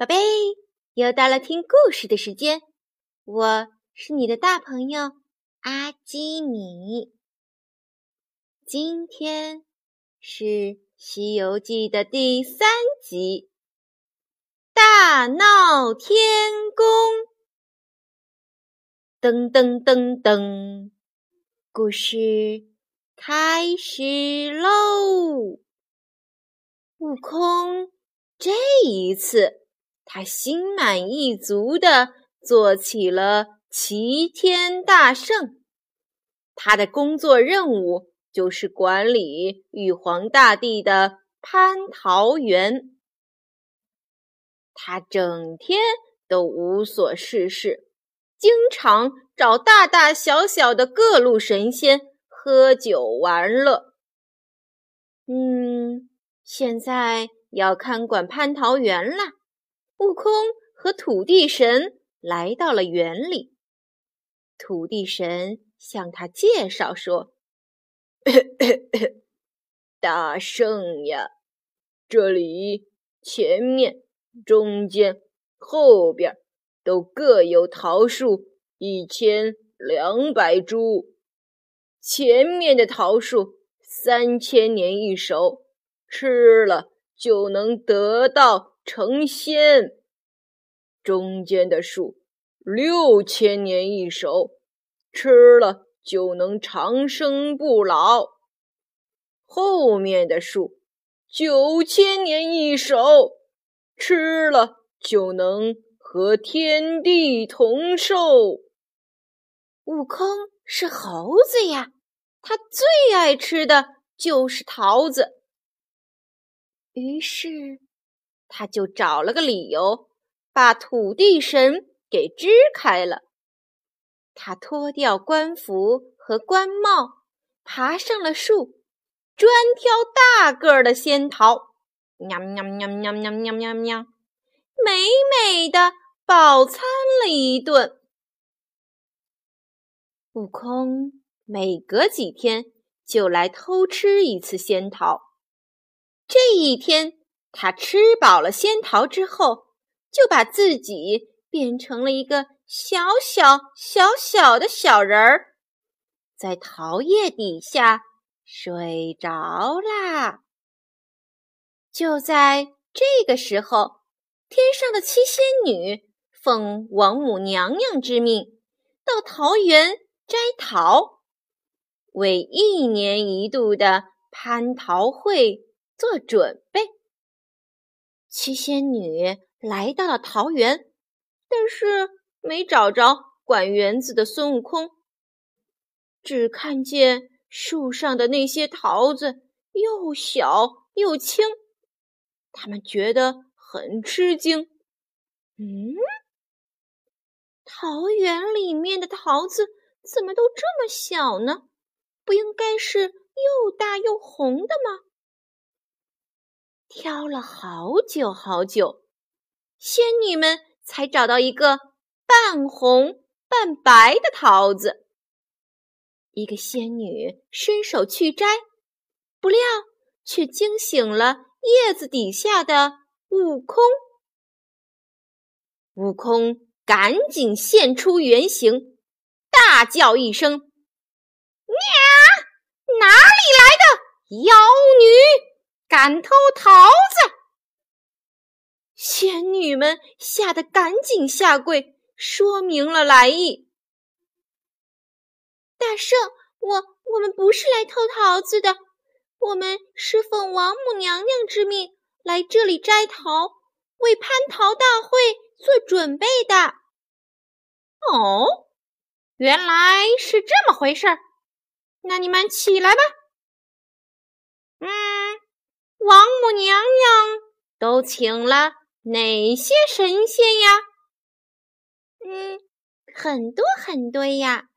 宝贝，又到了听故事的时间，我是你的大朋友阿基米。今天是《西游记》的第三集，《大闹天宫》。噔噔噔噔，故事开始喽！悟空这一次。他心满意足地做起了齐天大圣。他的工作任务就是管理玉皇大帝的蟠桃园。他整天都无所事事，经常找大大小小的各路神仙喝酒玩乐。嗯，现在要看管蟠桃园了。悟空和土地神来到了园里，土地神向他介绍说：“ 大圣呀，这里前面、中间、后边都各有桃树一千两百株。前面的桃树三千年一熟，吃了就能得到。”成仙，中间的树六千年一熟，吃了就能长生不老；后面的树九千年一熟，吃了就能和天地同寿。悟空是猴子呀，他最爱吃的就是桃子，于是。他就找了个理由，把土地神给支开了。他脱掉官服和官帽，爬上了树，专挑大个儿的仙桃，喵喵喵喵喵喵喵喵，美美的饱餐了一顿。悟空每隔几天就来偷吃一次仙桃，这一天。他吃饱了仙桃之后，就把自己变成了一个小小小小的小人儿，在桃叶底下睡着啦。就在这个时候，天上的七仙女奉王母娘娘之命，到桃园摘桃，为一年一度的蟠桃会做准备。七仙女来到了桃园，但是没找着管园子的孙悟空，只看见树上的那些桃子又小又轻，他们觉得很吃惊。嗯，桃园里面的桃子怎么都这么小呢？不应该是又大又红的吗？挑了好久好久，仙女们才找到一个半红半白的桃子。一个仙女伸手去摘，不料却惊醒了叶子底下的悟空。悟空赶紧现出原形，大叫一声：“娘，哪里来的妖女？”敢偷桃子！仙女们吓得赶紧下跪，说明了来意。大圣，我我们不是来偷桃子的，我们是奉王母娘娘之命来这里摘桃，为蟠桃大会做准备的。哦，原来是这么回事儿，那你们起来吧。嗯。王母娘娘都请了哪些神仙呀？嗯，很多很多呀，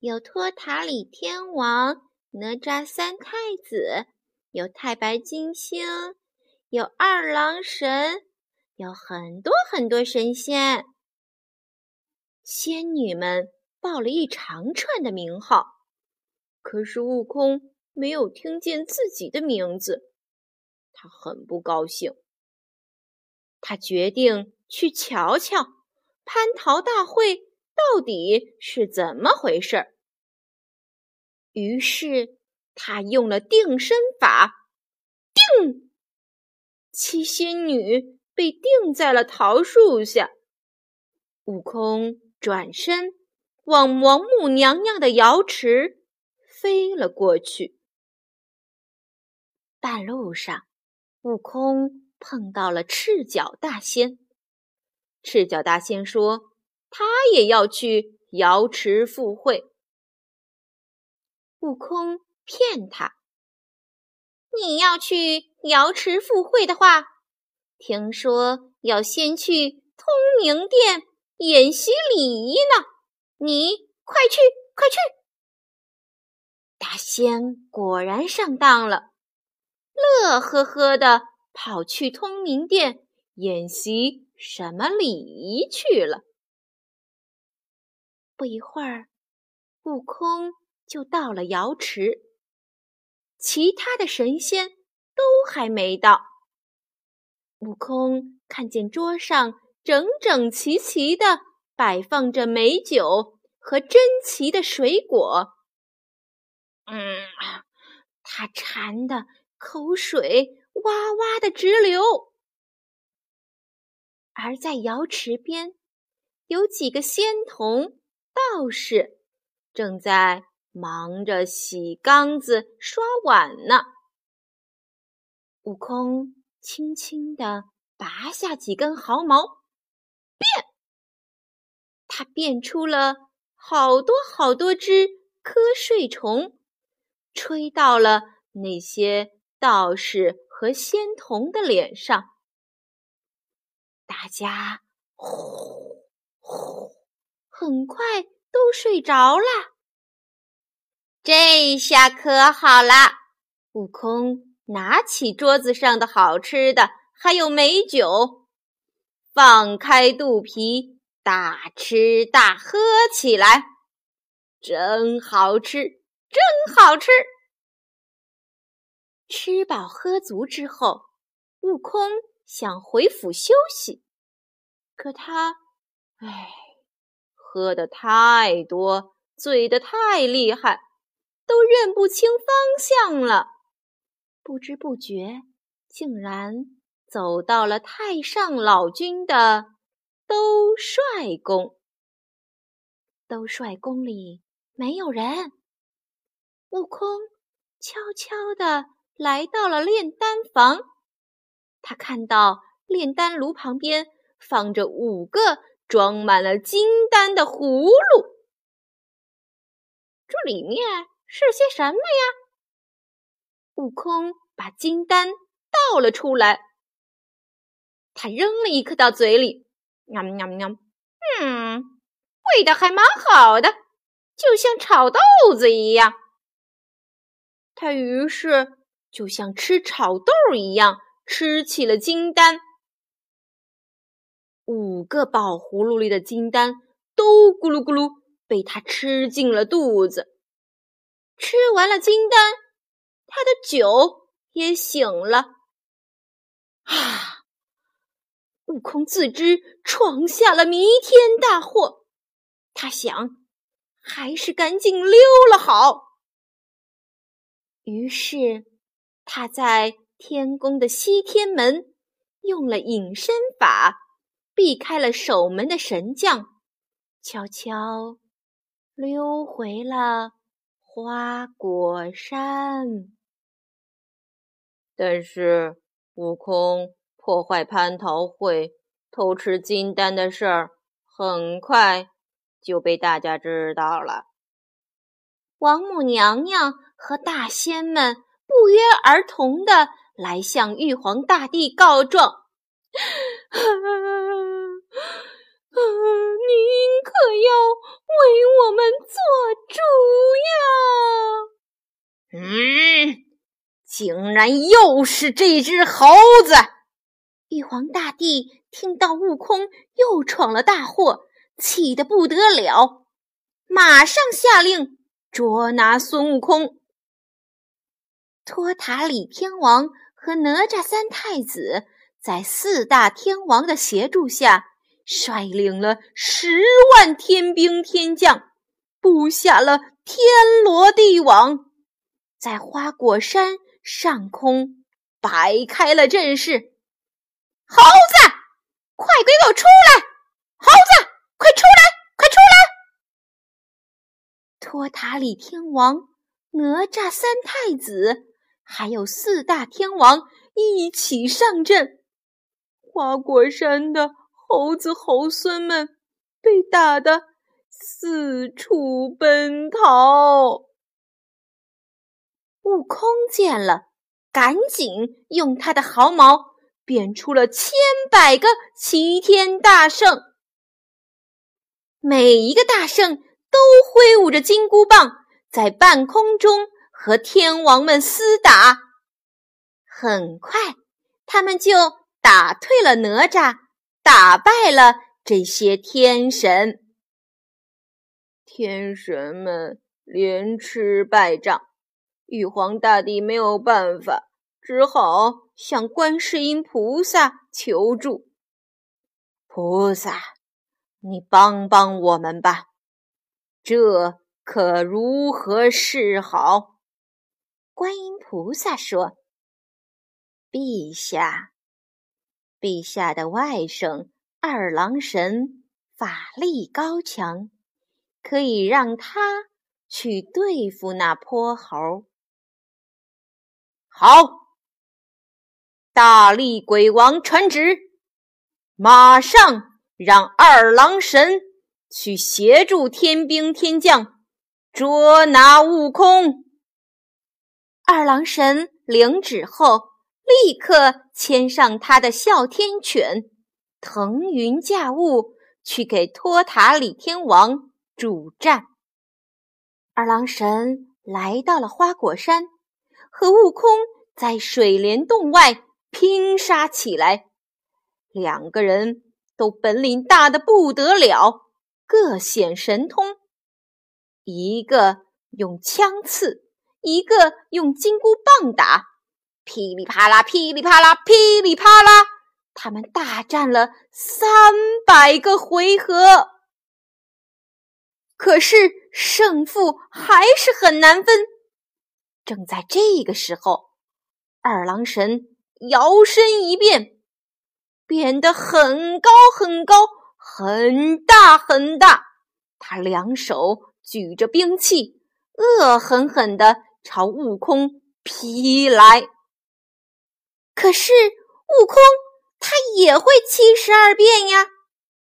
有托塔李天王、哪吒三太子，有太白金星，有二郎神，有很多很多神仙。仙女们报了一长串的名号，可是悟空没有听见自己的名字。他很不高兴。他决定去瞧瞧蟠桃大会到底是怎么回事儿。于是他用了定身法，定，七仙女被定在了桃树下。悟空转身往王母娘娘的瑶池飞了过去。半路上，悟空碰到了赤脚大仙。赤脚大仙说：“他也要去瑶池赴会。”悟空骗他：“你要去瑶池赴会的话，听说要先去通明殿。”演习礼仪呢，你快去，快去！大仙果然上当了，乐呵呵的跑去通明殿演习什么礼仪去了。不一会儿，悟空就到了瑶池，其他的神仙都还没到。悟空看见桌上。整整齐齐的摆放着美酒和珍奇的水果，嗯，他馋的口水哇哇的直流。而在瑶池边，有几个仙童、道士正在忙着洗缸子、刷碗呢。悟空轻轻地拔下几根毫毛。变，他变出了好多好多只瞌睡虫，吹到了那些道士和仙童的脸上，大家呼呼，很快都睡着了。这下可好了，悟空拿起桌子上的好吃的，还有美酒。放开肚皮，大吃大喝起来，真好吃，真好吃！吃饱喝足之后，悟空想回府休息，可他，唉，喝的太多，醉得太厉害，都认不清方向了，不知不觉，竟然。走到了太上老君的兜率宫，兜率宫里没有人。悟空悄悄地来到了炼丹房，他看到炼丹炉旁边放着五个装满了金丹的葫芦，这里面是些什么呀？悟空把金丹倒了出来。他扔了一颗到嘴里，喵喵喵，嗯，味道还蛮好的，就像炒豆子一样。他于是就像吃炒豆一样吃起了金丹。五个宝葫芦里的金丹都咕噜咕噜被他吃进了肚子。吃完了金丹，他的酒也醒了。啊！悟空自知闯下了弥天大祸，他想，还是赶紧溜了好。于是，他在天宫的西天门用了隐身法，避开了守门的神将，悄悄溜回了花果山。但是，悟空。破坏蟠桃会、偷吃金丹的事儿，很快就被大家知道了。王母娘娘和大仙们不约而同的来向玉皇大帝告状：“ 您可要为我们做主呀！”嗯，竟然又是这只猴子！玉皇大帝听到悟空又闯了大祸，气得不得了，马上下令捉拿孙悟空。托塔李天王和哪吒三太子在四大天王的协助下，率领了十万天兵天将，布下了天罗地网，在花果山上空摆开了阵势。猴子，快给我出来！猴子，快出来，快出来！托塔李天王、哪吒三太子，还有四大天王一起上阵。花果山的猴子猴孙们被打得四处奔逃。悟空见了，赶紧用他的毫毛变出了千百个齐天大圣。每一个大圣都挥舞着金箍棒，在半空中和天王们厮打。很快，他们就打退了哪吒，打败了这些天神。天神们连吃败仗，玉皇大帝没有办法，只好向观世音菩萨求助。菩萨。你帮帮我们吧，这可如何是好？观音菩萨说：“陛下，陛下的外甥二郎神法力高强，可以让他去对付那泼猴。”好，大力鬼王传旨，马上。让二郎神去协助天兵天将捉拿悟空。二郎神领旨后，立刻牵上他的哮天犬，腾云驾雾去给托塔李天王主战。二郎神来到了花果山，和悟空在水帘洞外拼杀起来，两个人。都本领大的不得了，各显神通。一个用枪刺，一个用金箍棒打，噼里啪啦，噼里啪啦，噼里啪啦，他们大战了三百个回合。可是胜负还是很难分。正在这个时候，二郎神摇身一变。变得很高很高，很大很大。他两手举着兵器，恶狠狠地朝悟空劈来。可是悟空他也会七十二变呀！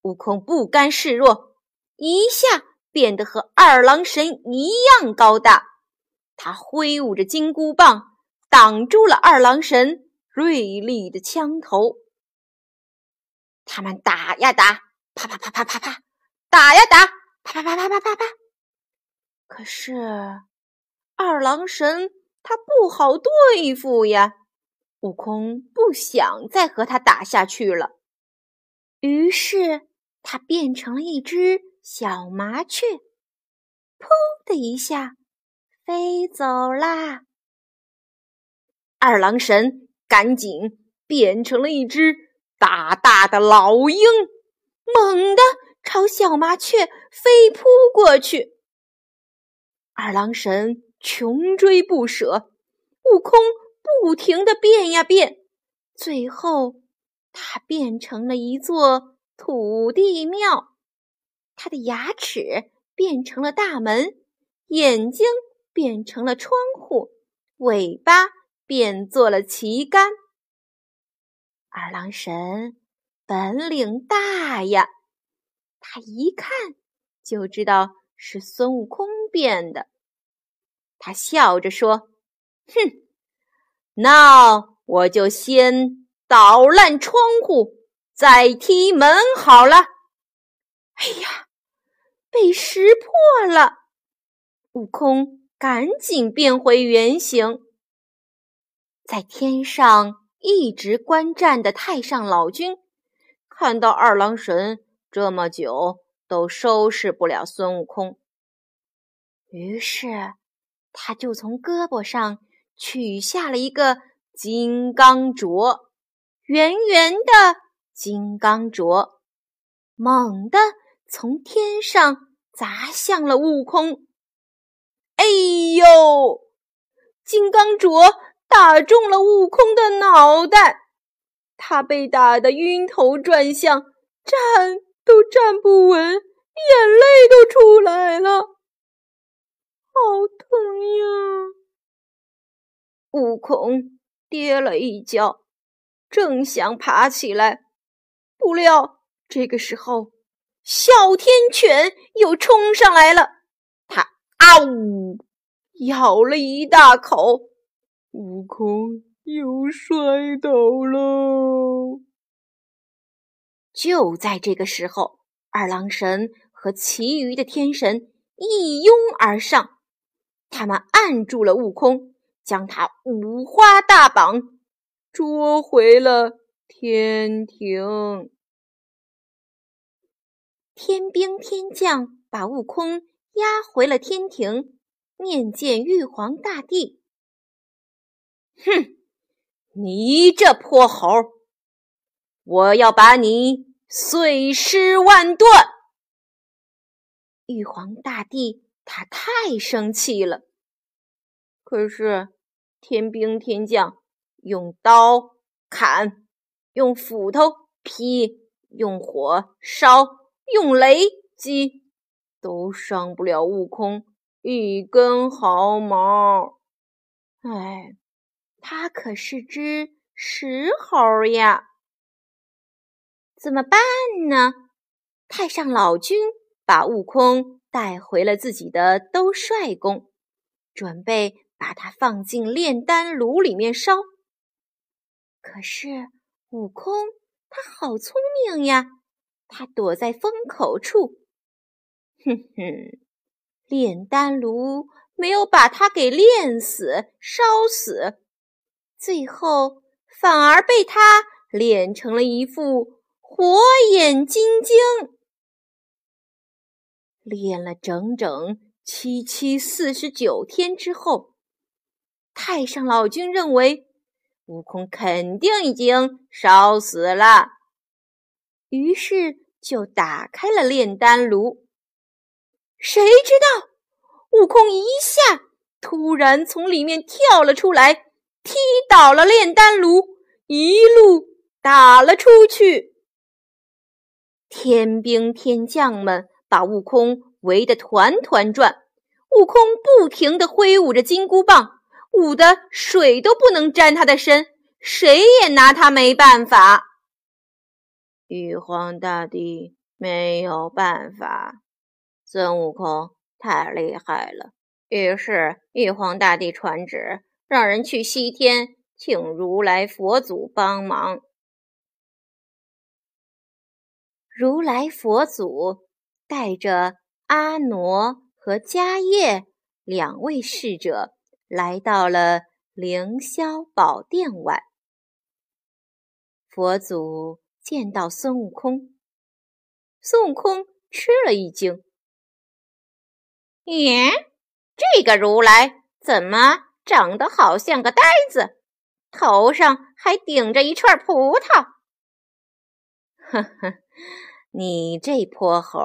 悟空不甘示弱，一下变得和二郎神一样高大。他挥舞着金箍棒，挡住了二郎神锐利的枪头。他们打呀打，啪啪啪啪啪啪，打呀打，啪啪啪啪啪啪啪。可是二郎神他不好对付呀，悟空不想再和他打下去了，于是他变成了一只小麻雀，噗的一下飞走啦。二郎神赶紧变成了一只。大大的老鹰猛地朝小麻雀飞扑过去，二郎神穷追不舍，悟空不停地变呀变，最后他变成了一座土地庙，他的牙齿变成了大门，眼睛变成了窗户，尾巴变作了旗杆。二郎神本领大呀，他一看就知道是孙悟空变的。他笑着说：“哼，那我就先捣烂窗户，再踢门好了。”哎呀，被识破了！悟空赶紧变回原形，在天上。一直观战的太上老君看到二郎神这么久都收拾不了孙悟空，于是他就从胳膊上取下了一个金刚镯，圆圆的金刚镯，猛地从天上砸向了悟空。哎呦！金刚镯打中了悟空的脑袋，他被打得晕头转向，站都站不稳，眼泪都出来了，好疼呀！悟空跌了一跤，正想爬起来，不料这个时候，哮天犬又冲上来了，它啊呜！咬了一大口，悟空又摔倒了。就在这个时候，二郎神和其余的天神一拥而上，他们按住了悟空，将他五花大绑，捉回了天庭。天兵天将把悟空押回了天庭。面见玉皇大帝，哼，你这泼猴，我要把你碎尸万段！玉皇大帝他太生气了，可是天兵天将用刀砍，用斧头劈，用火烧，用雷击，都伤不了悟空。一根毫毛，哎，他可是只石猴呀！怎么办呢？太上老君把悟空带回了自己的兜率宫，准备把它放进炼丹炉里面烧。可是悟空他好聪明呀，他躲在风口处，哼哼。炼丹炉没有把他给炼死、烧死，最后反而被他炼成了一副火眼金睛。练了整整七七四十九天之后，太上老君认为悟空肯定已经烧死了，于是就打开了炼丹炉。谁知道，悟空一下突然从里面跳了出来，踢倒了炼丹炉，一路打了出去。天兵天将们把悟空围得团团转，悟空不停地挥舞着金箍棒，舞得水都不能沾他的身，谁也拿他没办法。玉皇大帝没有办法。孙悟空太厉害了，于是玉皇大帝传旨，让人去西天请如来佛祖帮忙。如来佛祖带着阿傩和迦叶两位侍者来到了凌霄宝殿外。佛祖见到孙悟空，孙悟空吃了一惊。咦，这个如来怎么长得好像个呆子？头上还顶着一串葡萄。呵呵，你这泼猴！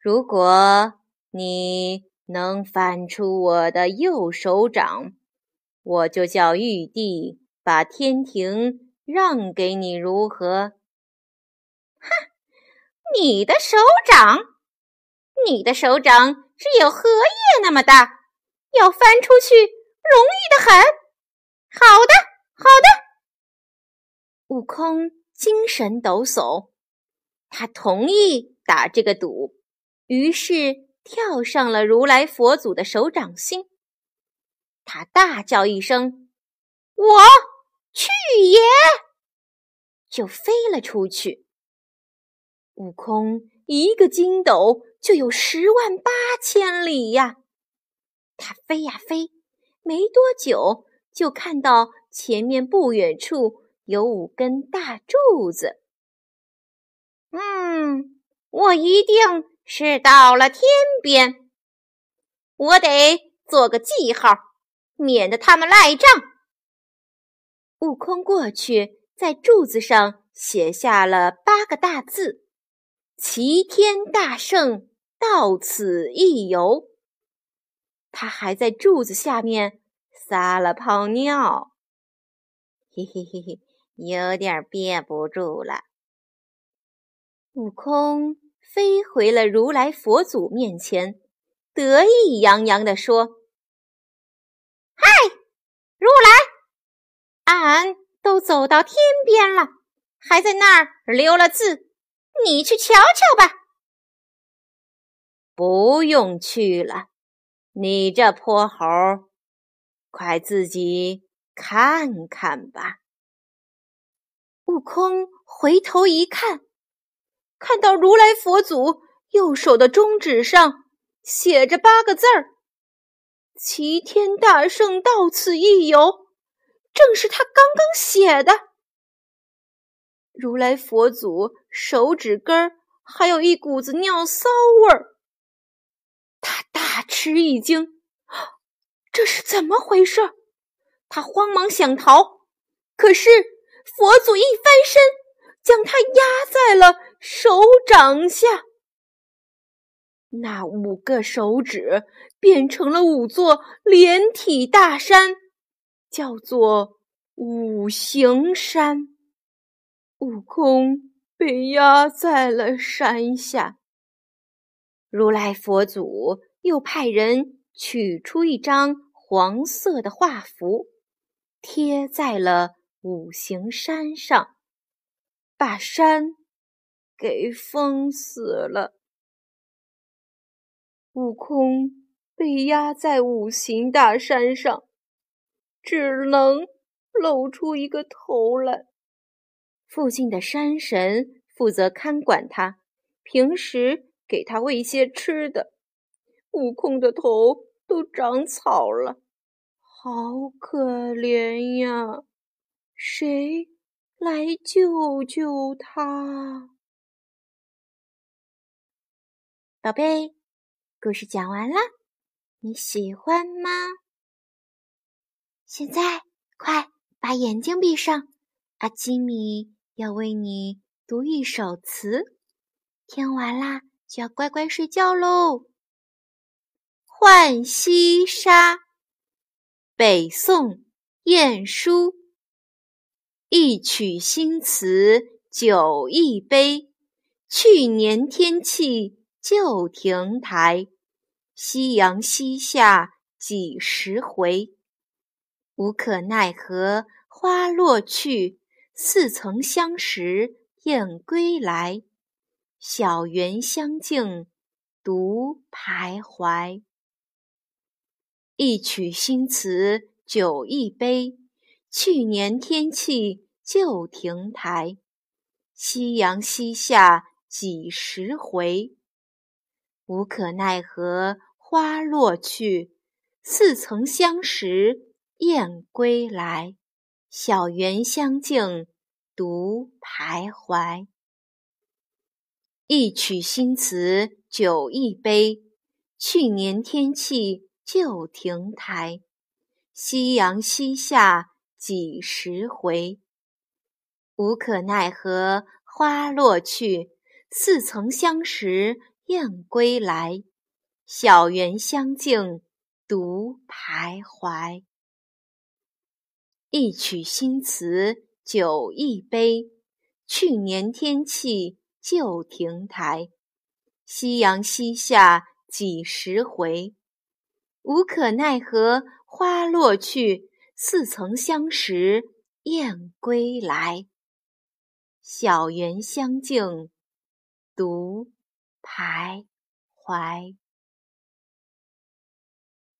如果你能翻出我的右手掌，我就叫玉帝把天庭让给你，如何？哼，你的手掌！你的手掌只有荷叶那么大，要翻出去容易的很。好的，好的。悟空精神抖擞，他同意打这个赌，于是跳上了如来佛祖的手掌心。他大叫一声：“我去也！”就飞了出去。悟空一个筋斗。就有十万八千里呀！他飞呀飞，没多久就看到前面不远处有五根大柱子。嗯，我一定是到了天边，我得做个记号，免得他们赖账。悟空过去在柱子上写下了八个大字：“齐天大圣到此一游。”他还在柱子下面撒了泡尿，嘿嘿嘿嘿，有点憋不住了。悟空飞回了如来佛祖面前，得意洋洋地说：“嗨，如来，俺都走到天边了，还在那儿留了字，你去瞧瞧吧。”不用去了。你这泼猴，快自己看看吧！悟空回头一看，看到如来佛祖右手的中指上写着八个字儿：“齐天大圣到此一游”，正是他刚刚写的。如来佛祖手指根儿还有一股子尿骚味儿。他大吃一惊，这是怎么回事？他慌忙想逃，可是佛祖一翻身，将他压在了手掌下。那五个手指变成了五座连体大山，叫做五行山。悟空被压在了山下。如来佛祖。又派人取出一张黄色的画符，贴在了五行山上，把山给封死了。悟空被压在五行大山上，只能露出一个头来。附近的山神负责看管他，平时给他喂些吃的。悟空的头都长草了，好可怜呀！谁来救救他？宝贝，故事讲完了，你喜欢吗？现在快把眼睛闭上，阿基米要为你读一首词。听完啦，就要乖乖睡觉喽。《浣溪沙》北宋晏殊。一曲新词酒一杯，去年天气旧亭台。夕阳西下几时回？无可奈何花落去，似曾相识燕归来。小园香径独徘徊。一曲新词酒一杯，去年天气旧亭台。夕阳西下几时回？无可奈何花落去，似曾相识燕归来。小园香径独徘徊。一曲新词酒一杯，去年天气。旧亭台，夕阳西下几时回？无可奈何花落去，似曾相识燕归来。小园香径独徘徊。一曲新词酒一杯，去年天气旧亭台。夕阳西下几时回？无可奈何花落去，似曾相识燕归来。小园香径独徘徊。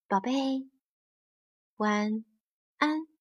宝贝，晚安。